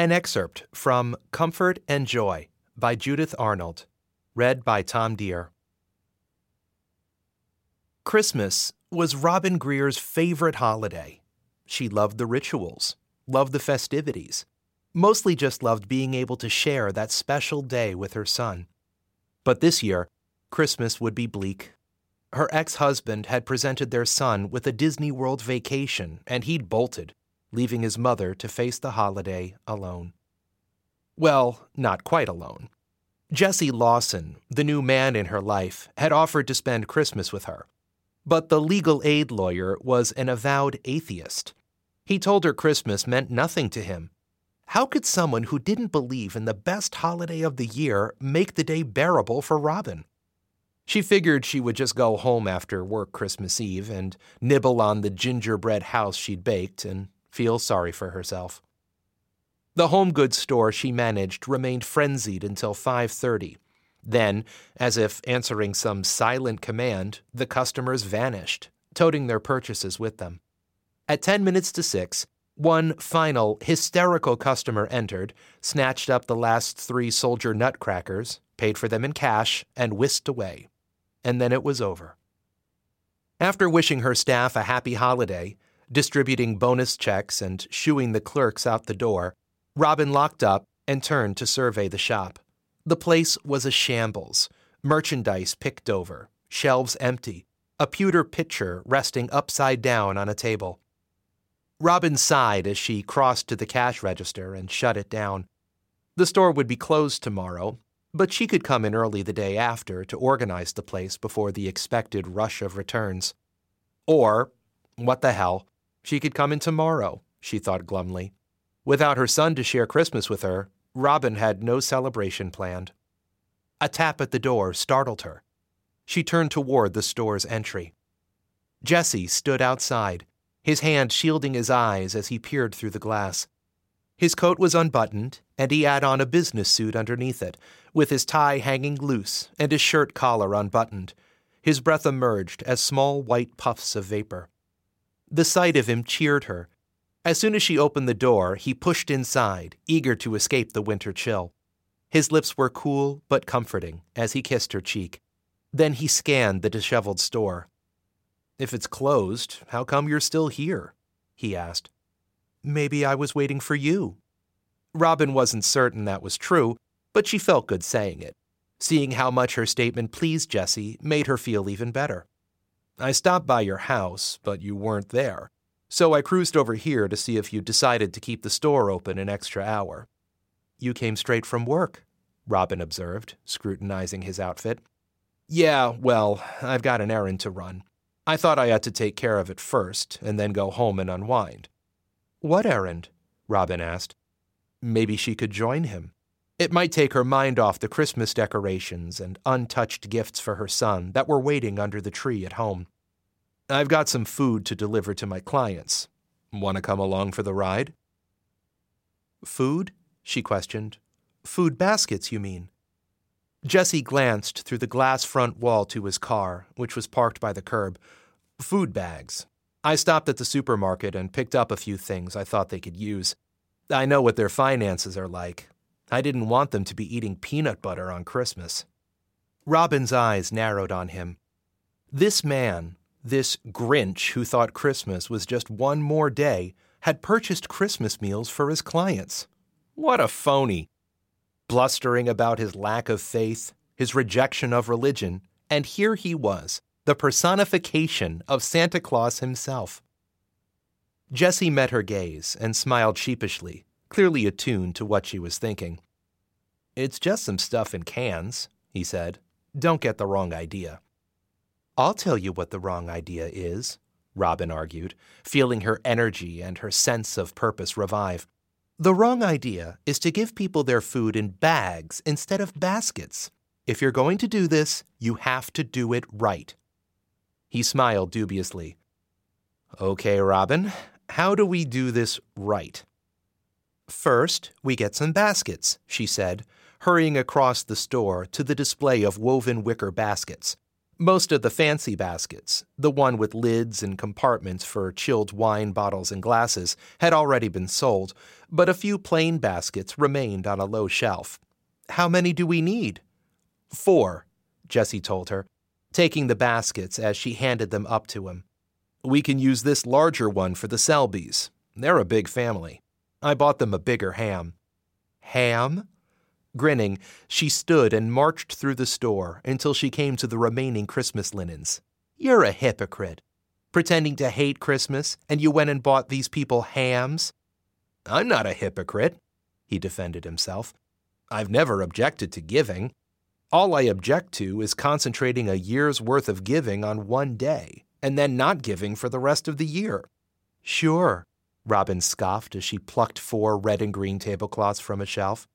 An excerpt from Comfort and Joy by Judith Arnold, read by Tom Deere. Christmas was Robin Greer's favorite holiday. She loved the rituals, loved the festivities, mostly just loved being able to share that special day with her son. But this year, Christmas would be bleak. Her ex husband had presented their son with a Disney World vacation, and he'd bolted, leaving his mother to face the holiday alone. Well, not quite alone. Jesse Lawson, the new man in her life, had offered to spend Christmas with her. But the legal aid lawyer was an avowed atheist. He told her Christmas meant nothing to him. How could someone who didn't believe in the best holiday of the year make the day bearable for Robin? She figured she would just go home after work Christmas Eve and nibble on the gingerbread house she'd baked and feel sorry for herself. The home goods store she managed remained frenzied until 5:30. Then, as if answering some silent command, the customers vanished, toting their purchases with them. At 10 minutes to 6, one final hysterical customer entered, snatched up the last 3 soldier nutcrackers, paid for them in cash, and whisked away. And then it was over. After wishing her staff a happy holiday, distributing bonus checks and shooing the clerks out the door, Robin locked up and turned to survey the shop. The place was a shambles, merchandise picked over, shelves empty, a pewter pitcher resting upside down on a table. Robin sighed as she crossed to the cash register and shut it down. The store would be closed tomorrow, but she could come in early the day after to organize the place before the expected rush of returns. Or, what the hell, she could come in tomorrow, she thought glumly. Without her son to share Christmas with her, Robin had no celebration planned. A tap at the door startled her. She turned toward the store's entry. Jesse stood outside, his hand shielding his eyes as he peered through the glass. His coat was unbuttoned, and he had on a business suit underneath it, with his tie hanging loose and his shirt collar unbuttoned. His breath emerged as small white puffs of vapor. The sight of him cheered her. As soon as she opened the door, he pushed inside, eager to escape the winter chill. His lips were cool but comforting as he kissed her cheek. Then he scanned the disheveled store. If it's closed, how come you're still here? he asked. Maybe I was waiting for you. Robin wasn't certain that was true, but she felt good saying it. Seeing how much her statement pleased Jesse made her feel even better. I stopped by your house, but you weren't there. So I cruised over here to see if you decided to keep the store open an extra hour. You came straight from work, Robin observed, scrutinizing his outfit. Yeah, well, I've got an errand to run. I thought I ought to take care of it first, and then go home and unwind. What errand? Robin asked. Maybe she could join him. It might take her mind off the Christmas decorations and untouched gifts for her son that were waiting under the tree at home. I've got some food to deliver to my clients. Want to come along for the ride? Food? she questioned. Food baskets, you mean? Jesse glanced through the glass front wall to his car, which was parked by the curb. Food bags. I stopped at the supermarket and picked up a few things I thought they could use. I know what their finances are like. I didn't want them to be eating peanut butter on Christmas. Robin's eyes narrowed on him. This man, this Grinch who thought Christmas was just one more day, had purchased Christmas meals for his clients. What a phony! Blustering about his lack of faith, his rejection of religion, and here he was, the personification of Santa Claus himself. Jesse met her gaze and smiled sheepishly, clearly attuned to what she was thinking. It's just some stuff in cans, he said. Don't get the wrong idea. I'll tell you what the wrong idea is, Robin argued, feeling her energy and her sense of purpose revive. The wrong idea is to give people their food in bags instead of baskets. If you're going to do this, you have to do it right. He smiled dubiously. Okay, Robin, how do we do this right? First, we get some baskets, she said, hurrying across the store to the display of woven wicker baskets. Most of the fancy baskets, the one with lids and compartments for chilled wine bottles and glasses, had already been sold, but a few plain baskets remained on a low shelf. How many do we need? Four, Jesse told her, taking the baskets as she handed them up to him. We can use this larger one for the Selbys. They're a big family. I bought them a bigger ham. Ham? Grinning, she stood and marched through the store until she came to the remaining Christmas linens. You're a hypocrite. Pretending to hate Christmas, and you went and bought these people hams? I'm not a hypocrite, he defended himself. I've never objected to giving. All I object to is concentrating a year's worth of giving on one day and then not giving for the rest of the year. Sure, Robin scoffed as she plucked four red and green tablecloths from a shelf.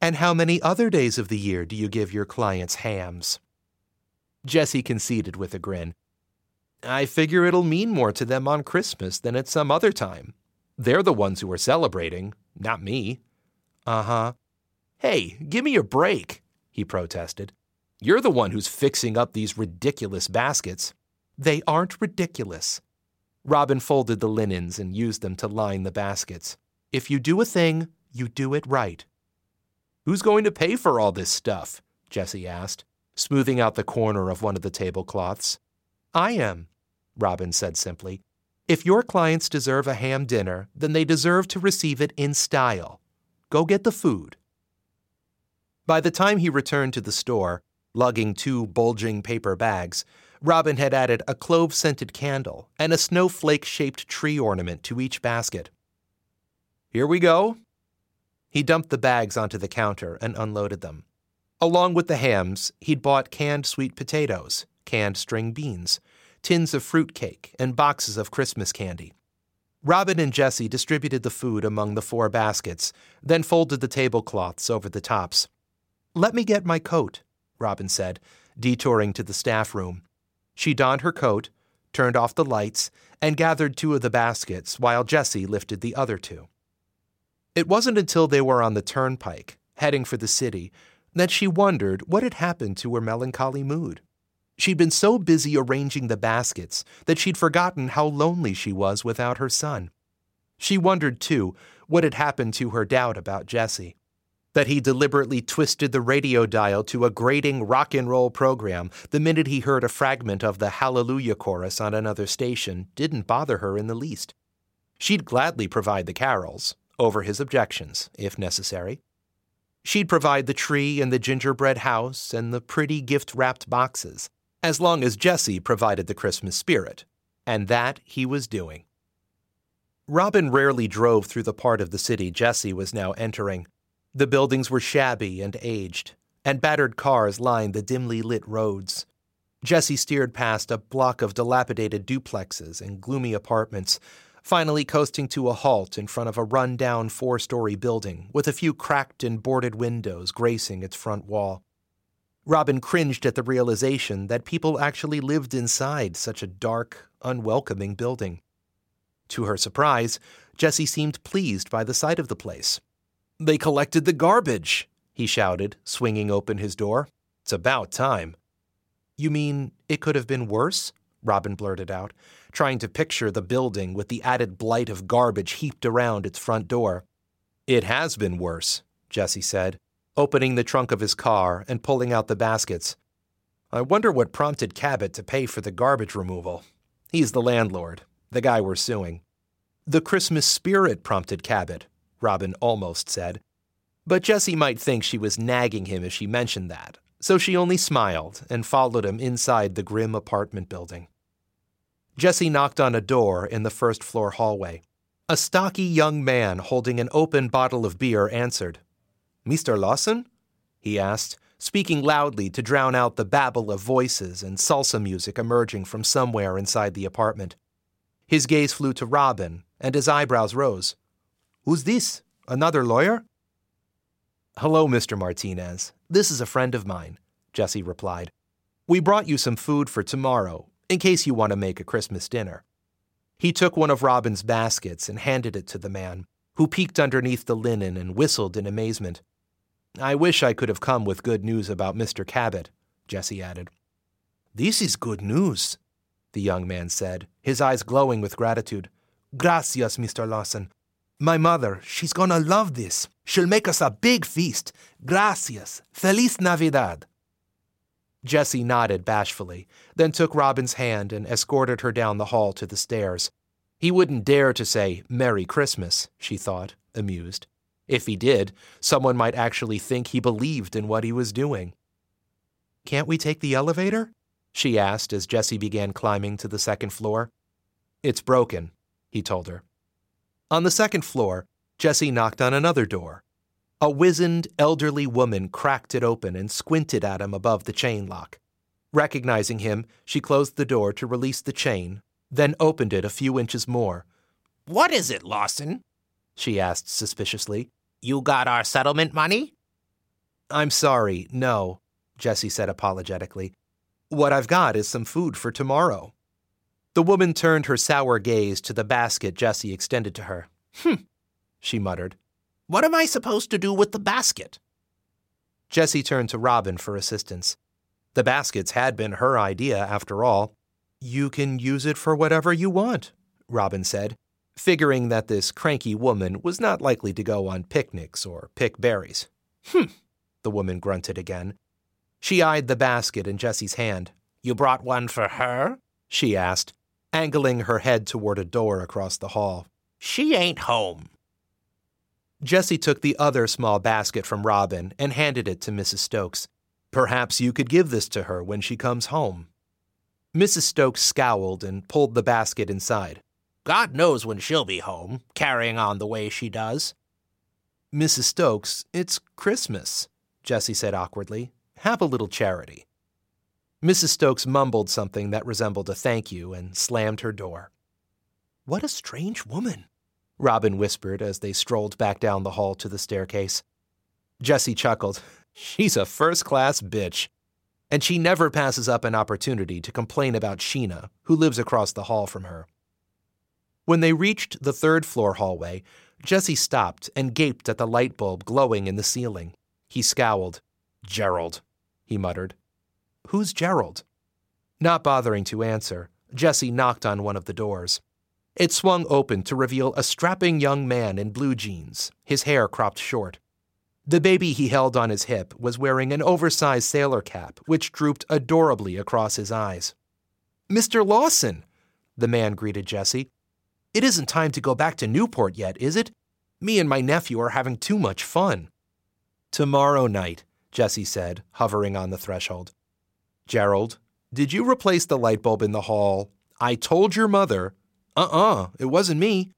And how many other days of the year do you give your clients hams? Jesse conceded with a grin. I figure it'll mean more to them on Christmas than at some other time. They're the ones who are celebrating, not me. Uh huh. Hey, give me a break, he protested. You're the one who's fixing up these ridiculous baskets. They aren't ridiculous. Robin folded the linens and used them to line the baskets. If you do a thing, you do it right. Who's going to pay for all this stuff? Jesse asked, smoothing out the corner of one of the tablecloths. I am, Robin said simply. If your clients deserve a ham dinner, then they deserve to receive it in style. Go get the food. By the time he returned to the store, lugging two bulging paper bags, Robin had added a clove scented candle and a snowflake shaped tree ornament to each basket. Here we go. He dumped the bags onto the counter and unloaded them. Along with the hams, he'd bought canned sweet potatoes, canned string beans, tins of fruit cake, and boxes of Christmas candy. Robin and Jesse distributed the food among the four baskets, then folded the tablecloths over the tops. Let me get my coat, Robin said, detouring to the staff room. She donned her coat, turned off the lights, and gathered two of the baskets while Jesse lifted the other two. It wasn't until they were on the turnpike, heading for the city, that she wondered what had happened to her melancholy mood. She'd been so busy arranging the baskets that she'd forgotten how lonely she was without her son. She wondered, too, what had happened to her doubt about Jesse that he deliberately twisted the radio dial to a grating rock and roll program the minute he heard a fragment of the Hallelujah chorus on another station didn't bother her in the least. She'd gladly provide the carols, over his objections, if necessary. She'd provide the tree and the gingerbread house and the pretty gift wrapped boxes, as long as Jesse provided the Christmas spirit. And that he was doing. Robin rarely drove through the part of the city Jesse was now entering. The buildings were shabby and aged, and battered cars lined the dimly lit roads. Jesse steered past a block of dilapidated duplexes and gloomy apartments, finally coasting to a halt in front of a run-down four-story building with a few cracked and boarded windows gracing its front wall. Robin cringed at the realization that people actually lived inside such a dark, unwelcoming building. To her surprise, Jesse seemed pleased by the sight of the place. They collected the garbage, he shouted, swinging open his door. It's about time. You mean it could have been worse? Robin blurted out, trying to picture the building with the added blight of garbage heaped around its front door. It has been worse, Jesse said, opening the trunk of his car and pulling out the baskets. I wonder what prompted Cabot to pay for the garbage removal. He's the landlord, the guy we're suing. The Christmas spirit prompted Cabot, Robin almost said. But Jesse might think she was nagging him if she mentioned that, so she only smiled and followed him inside the grim apartment building. Jesse knocked on a door in the first floor hallway. A stocky young man holding an open bottle of beer answered. Mr. Lawson? he asked, speaking loudly to drown out the babble of voices and salsa music emerging from somewhere inside the apartment. His gaze flew to Robin, and his eyebrows rose. Who's this? Another lawyer? Hello, Mr. Martinez. This is a friend of mine, Jesse replied. We brought you some food for tomorrow, in case you want to make a Christmas dinner. He took one of Robin's baskets and handed it to the man, who peeked underneath the linen and whistled in amazement. I wish I could have come with good news about Mr. Cabot, Jesse added. This is good news, the young man said, his eyes glowing with gratitude. Gracias, Mr. Lawson. My mother, she's gonna love this. She'll make us a big feast. Gracias. Feliz Navidad. Jesse nodded bashfully, then took Robin's hand and escorted her down the hall to the stairs. He wouldn't dare to say, Merry Christmas, she thought, amused. If he did, someone might actually think he believed in what he was doing. Can't we take the elevator? she asked as Jesse began climbing to the second floor. It's broken, he told her. On the second floor, Jesse knocked on another door. A wizened, elderly woman cracked it open and squinted at him above the chain lock. Recognizing him, she closed the door to release the chain, then opened it a few inches more. What is it, Lawson? she asked suspiciously. You got our settlement money? I'm sorry, no, Jesse said apologetically. What I've got is some food for tomorrow. The woman turned her sour gaze to the basket Jesse extended to her. Hm, she muttered. What am I supposed to do with the basket? Jesse turned to Robin for assistance. The baskets had been her idea, after all. You can use it for whatever you want, Robin said, figuring that this cranky woman was not likely to go on picnics or pick berries. Hm, the woman grunted again. She eyed the basket in Jesse's hand. You brought one for her? she asked, angling her head toward a door across the hall. She ain't home. Jesse took the other small basket from Robin and handed it to Mrs. Stokes. Perhaps you could give this to her when she comes home. Mrs. Stokes scowled and pulled the basket inside. God knows when she'll be home, carrying on the way she does. Mrs. Stokes, it's Christmas, Jesse said awkwardly. Have a little charity. Mrs. Stokes mumbled something that resembled a thank you and slammed her door. What a strange woman, Robin whispered as they strolled back down the hall to the staircase. Jesse chuckled. She's a first class bitch. And she never passes up an opportunity to complain about Sheena, who lives across the hall from her. When they reached the third floor hallway, Jesse stopped and gaped at the light bulb glowing in the ceiling. He scowled. Gerald, he muttered. Who's Gerald? Not bothering to answer, Jesse knocked on one of the doors. It swung open to reveal a strapping young man in blue jeans, his hair cropped short. The baby he held on his hip was wearing an oversized sailor cap, which drooped adorably across his eyes. Mr. Lawson, the man greeted Jesse. It isn't time to go back to Newport yet, is it? Me and my nephew are having too much fun. Tomorrow night, Jesse said, hovering on the threshold. Gerald, did you replace the light bulb in the hall? I told your mother. Uh uh-uh, uh, it wasn't me.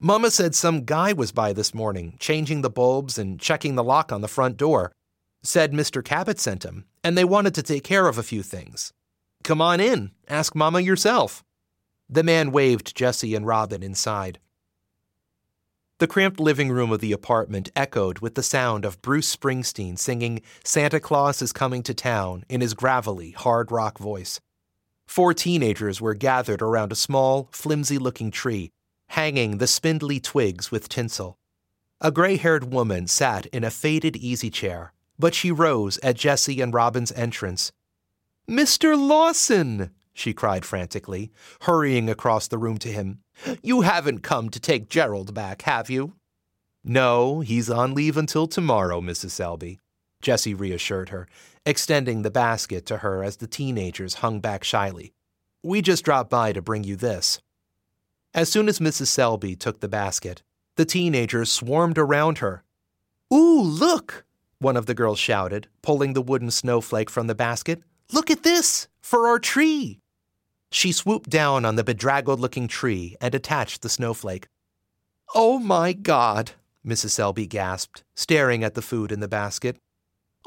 Mama said some guy was by this morning, changing the bulbs and checking the lock on the front door. Said Mr. Cabot sent him, and they wanted to take care of a few things. Come on in, ask Mama yourself. The man waved Jesse and Robin inside. The cramped living room of the apartment echoed with the sound of Bruce Springsteen singing Santa Claus is Coming to Town in his gravelly, hard rock voice. Four teenagers were gathered around a small, flimsy looking tree, hanging the spindly twigs with tinsel. A gray haired woman sat in a faded easy chair, but she rose at Jesse and Robin's entrance. Mr. Lawson! She cried frantically, hurrying across the room to him. You haven't come to take Gerald back, have you? No, he's on leave until tomorrow, Mrs. Selby, Jesse reassured her, extending the basket to her as the teenagers hung back shyly. We just dropped by to bring you this. As soon as Mrs. Selby took the basket, the teenagers swarmed around her. Ooh, look! One of the girls shouted, pulling the wooden snowflake from the basket. Look at this! For our tree! She swooped down on the bedraggled looking tree and attached the snowflake. Oh my God, Mrs. Selby gasped, staring at the food in the basket.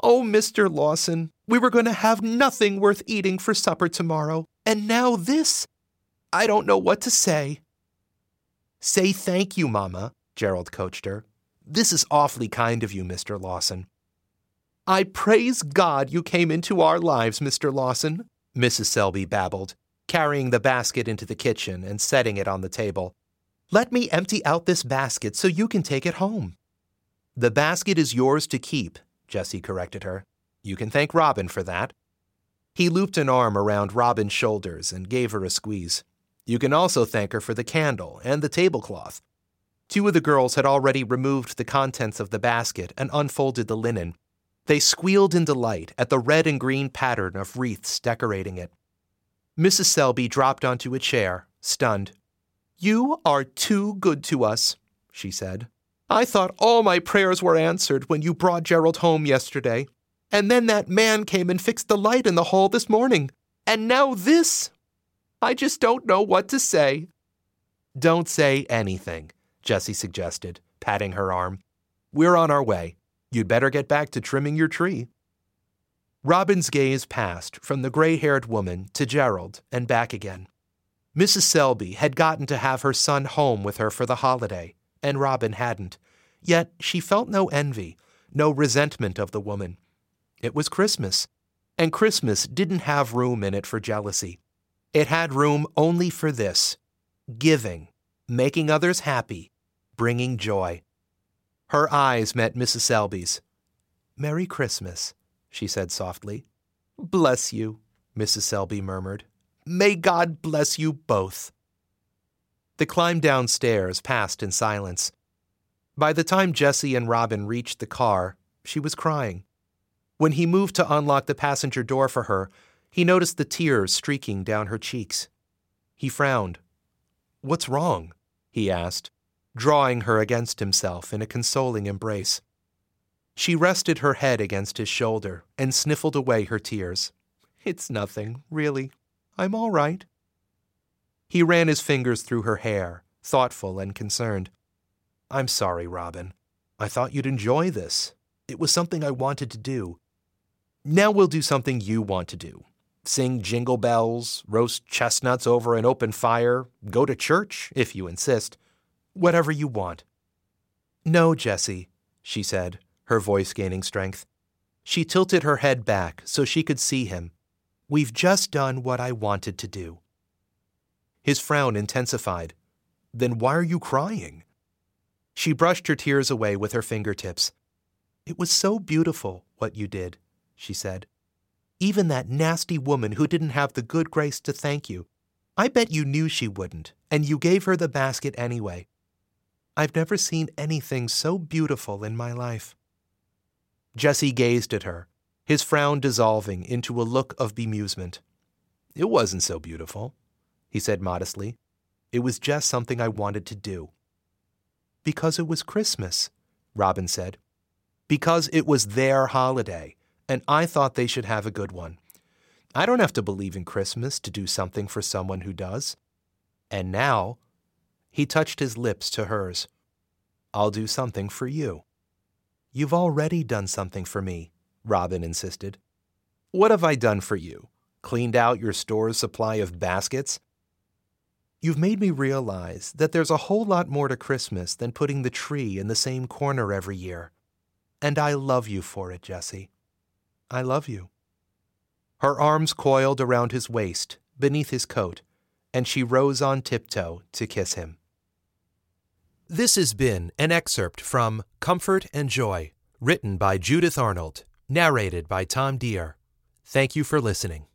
Oh, Mr. Lawson, we were going to have nothing worth eating for supper tomorrow, and now this. I don't know what to say. Say thank you, Mamma, Gerald coached her. This is awfully kind of you, Mr. Lawson. I praise God you came into our lives, Mr. Lawson, Mrs. Selby babbled, carrying the basket into the kitchen and setting it on the table. Let me empty out this basket so you can take it home. The basket is yours to keep, Jesse corrected her. You can thank Robin for that. He looped an arm around Robin's shoulders and gave her a squeeze. You can also thank her for the candle and the tablecloth. Two of the girls had already removed the contents of the basket and unfolded the linen. They squealed in delight at the red and green pattern of wreaths decorating it. Mrs. Selby dropped onto a chair, stunned. You are too good to us, she said. I thought all my prayers were answered when you brought Gerald home yesterday. And then that man came and fixed the light in the hall this morning. And now this. I just don't know what to say. Don't say anything, Jesse suggested, patting her arm. We're on our way. You'd better get back to trimming your tree. Robin's gaze passed from the gray haired woman to Gerald and back again. Mrs. Selby had gotten to have her son home with her for the holiday, and Robin hadn't. Yet she felt no envy, no resentment of the woman. It was Christmas, and Christmas didn't have room in it for jealousy. It had room only for this giving, making others happy, bringing joy. Her eyes met Mrs. Selby's. Merry Christmas, she said softly. Bless you, Mrs. Selby murmured. May God bless you both. The climb downstairs passed in silence. By the time Jesse and Robin reached the car, she was crying. When he moved to unlock the passenger door for her, he noticed the tears streaking down her cheeks. He frowned. What's wrong? he asked, drawing her against himself in a consoling embrace. She rested her head against his shoulder and sniffled away her tears. It's nothing, really. I'm all right. He ran his fingers through her hair, thoughtful and concerned. I'm sorry, Robin. I thought you'd enjoy this. It was something I wanted to do. Now we'll do something you want to do sing jingle bells, roast chestnuts over an open fire, go to church, if you insist. Whatever you want. No, Jesse, she said, her voice gaining strength. She tilted her head back so she could see him. We've just done what I wanted to do. His frown intensified. Then why are you crying? She brushed her tears away with her fingertips. It was so beautiful, what you did she said. Even that nasty woman who didn't have the good grace to thank you. I bet you knew she wouldn't, and you gave her the basket anyway. I've never seen anything so beautiful in my life. Jesse gazed at her, his frown dissolving into a look of bemusement. It wasn't so beautiful, he said modestly. It was just something I wanted to do. Because it was Christmas, Robin said. Because it was their holiday and I thought they should have a good one. I don't have to believe in Christmas to do something for someone who does. And now, he touched his lips to hers. I'll do something for you. You've already done something for me, Robin insisted. What have I done for you? Cleaned out your store's supply of baskets? You've made me realize that there's a whole lot more to Christmas than putting the tree in the same corner every year. And I love you for it, Jesse. I love you. Her arms coiled around his waist, beneath his coat, and she rose on tiptoe to kiss him. This has been an excerpt from Comfort and Joy, written by Judith Arnold, narrated by Tom Deere. Thank you for listening.